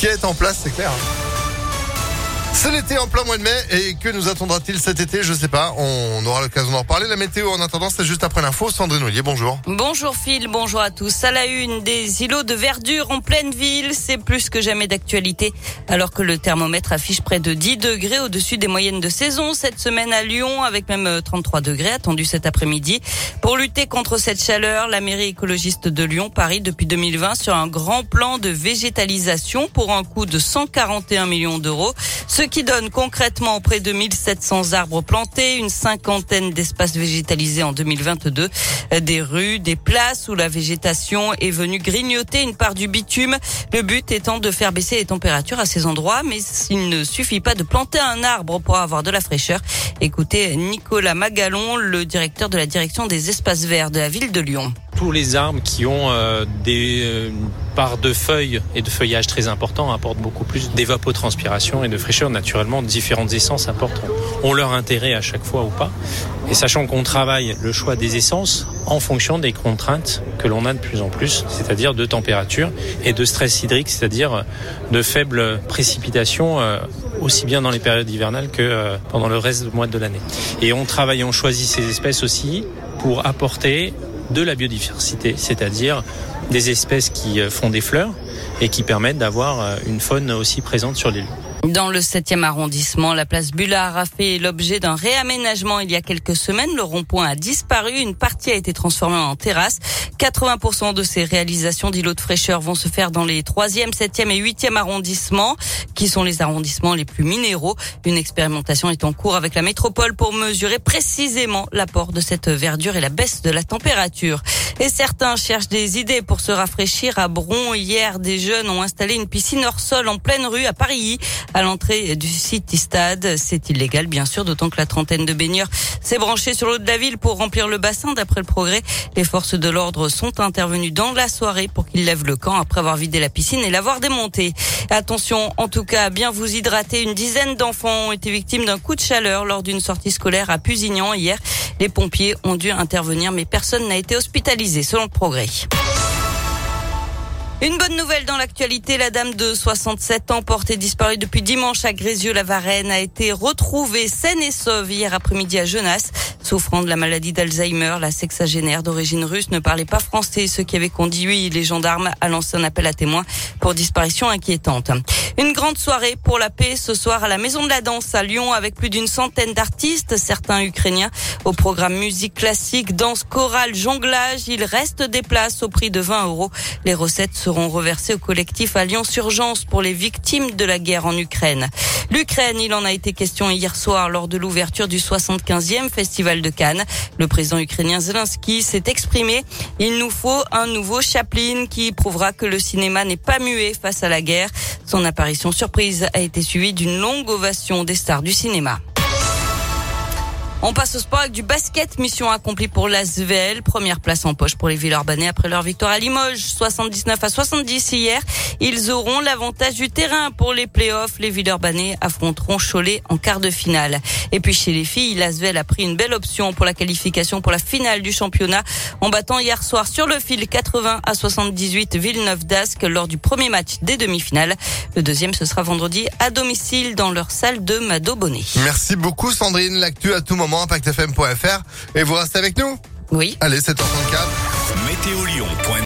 qui est en place, c'est clair. C'est l'été en plein mois de mai et que nous attendra-t-il cet été? Je sais pas. On aura l'occasion d'en reparler. La météo en attendant, c'est juste après l'info. Sandrine Ollier, bonjour. Bonjour Phil, bonjour à tous. À la une, des îlots de verdure en pleine ville, c'est plus que jamais d'actualité. Alors que le thermomètre affiche près de 10 degrés au-dessus des moyennes de saison cette semaine à Lyon, avec même 33 degrés attendus cet après-midi. Pour lutter contre cette chaleur, la mairie écologiste de Lyon parie depuis 2020 sur un grand plan de végétalisation pour un coût de 141 millions d'euros qui donne concrètement près de 1700 arbres plantés, une cinquantaine d'espaces végétalisés en 2022, des rues, des places où la végétation est venue grignoter une part du bitume. Le but étant de faire baisser les températures à ces endroits, mais il ne suffit pas de planter un arbre pour avoir de la fraîcheur. Écoutez Nicolas Magalon, le directeur de la direction des espaces verts de la ville de Lyon tous les arbres qui ont euh, des euh, parts de feuilles et de feuillage très importants apportent beaucoup plus d'évapotranspiration et de fraîcheur. Naturellement, différentes essences apportent ont leur intérêt à chaque fois ou pas. Et sachant qu'on travaille le choix des essences en fonction des contraintes que l'on a de plus en plus, c'est-à-dire de température et de stress hydrique, c'est-à-dire de faibles précipitations euh, aussi bien dans les périodes hivernales que pendant le reste du mois de l'année. Et on travaille, on choisit ces espèces aussi pour apporter de la biodiversité, c'est-à-dire des espèces qui euh, font des fleurs et qui permettent d'avoir euh, une faune aussi présente sur l'île. Dans le 7e arrondissement, la place Bullard a fait l'objet d'un réaménagement il y a quelques semaines. Le rond-point a disparu. Une partie a été transformée en terrasse. 80% de ces réalisations d'îlots de fraîcheur vont se faire dans les 3e, 7e et 8e arrondissements, qui sont les arrondissements les plus minéraux. Une expérimentation est en cours avec la métropole pour mesurer précisément l'apport de cette verdure et la baisse de la température. Et certains cherchent des idées pour se rafraîchir à Bron. Hier, des jeunes ont installé une piscine hors sol en pleine rue à Paris à l'entrée du site Istad. C'est illégal, bien sûr, d'autant que la trentaine de baigneurs s'est branchée sur l'eau de la ville pour remplir le bassin. D'après le progrès, les forces de l'ordre sont intervenues dans la soirée pour qu'ils lèvent le camp après avoir vidé la piscine et l'avoir démontée. Attention, en tout cas, bien vous hydrater. Une dizaine d'enfants ont été victimes d'un coup de chaleur lors d'une sortie scolaire à Pusignan hier. Les pompiers ont dû intervenir, mais personne n'a été hospitalisé selon le progrès. Une bonne nouvelle dans l'actualité, la dame de 67 ans portée disparue depuis dimanche à Grézieux-la-Varenne a été retrouvée saine et sauve hier après-midi à Genasse. Souffrant de la maladie d'Alzheimer, la sexagénaire d'origine russe ne parlait pas français, ce qui avait conduit les gendarmes à lancer un appel à témoins pour disparition inquiétante. Une grande soirée pour la paix ce soir à la Maison de la Danse à Lyon avec plus d'une centaine d'artistes, certains ukrainiens, au programme musique classique, danse chorale, jonglage. Il reste des places au prix de 20 euros. Les recettes seront reversées au collectif Alliance Urgence pour les victimes de la guerre en Ukraine. L'Ukraine, il en a été question hier soir lors de l'ouverture du 75e Festival de Cannes. Le président ukrainien Zelensky s'est exprimé. Il nous faut un nouveau Chaplin qui prouvera que le cinéma n'est pas muet face à la guerre. Son apparition surprise a été suivie d'une longue ovation des stars du cinéma. On passe au sport avec du basket. Mission accomplie pour l'Asvel. Première place en poche pour les Villeurbanais après leur victoire à Limoges. 79 à 70 hier. Ils auront l'avantage du terrain pour les playoffs. Les Villeurbanais affronteront Cholet en quart de finale. Et puis chez les filles, l'Asvel a pris une belle option pour la qualification pour la finale du championnat en battant hier soir sur le fil 80 à 78 Villeneuve d'Ascq lors du premier match des demi-finales. Le deuxième, ce sera vendredi à domicile dans leur salle de Mado Bonnet. Merci beaucoup Sandrine. L'actu à tout moment impactfm.fr et vous restez avec nous? Oui. Allez, 7h34. Météo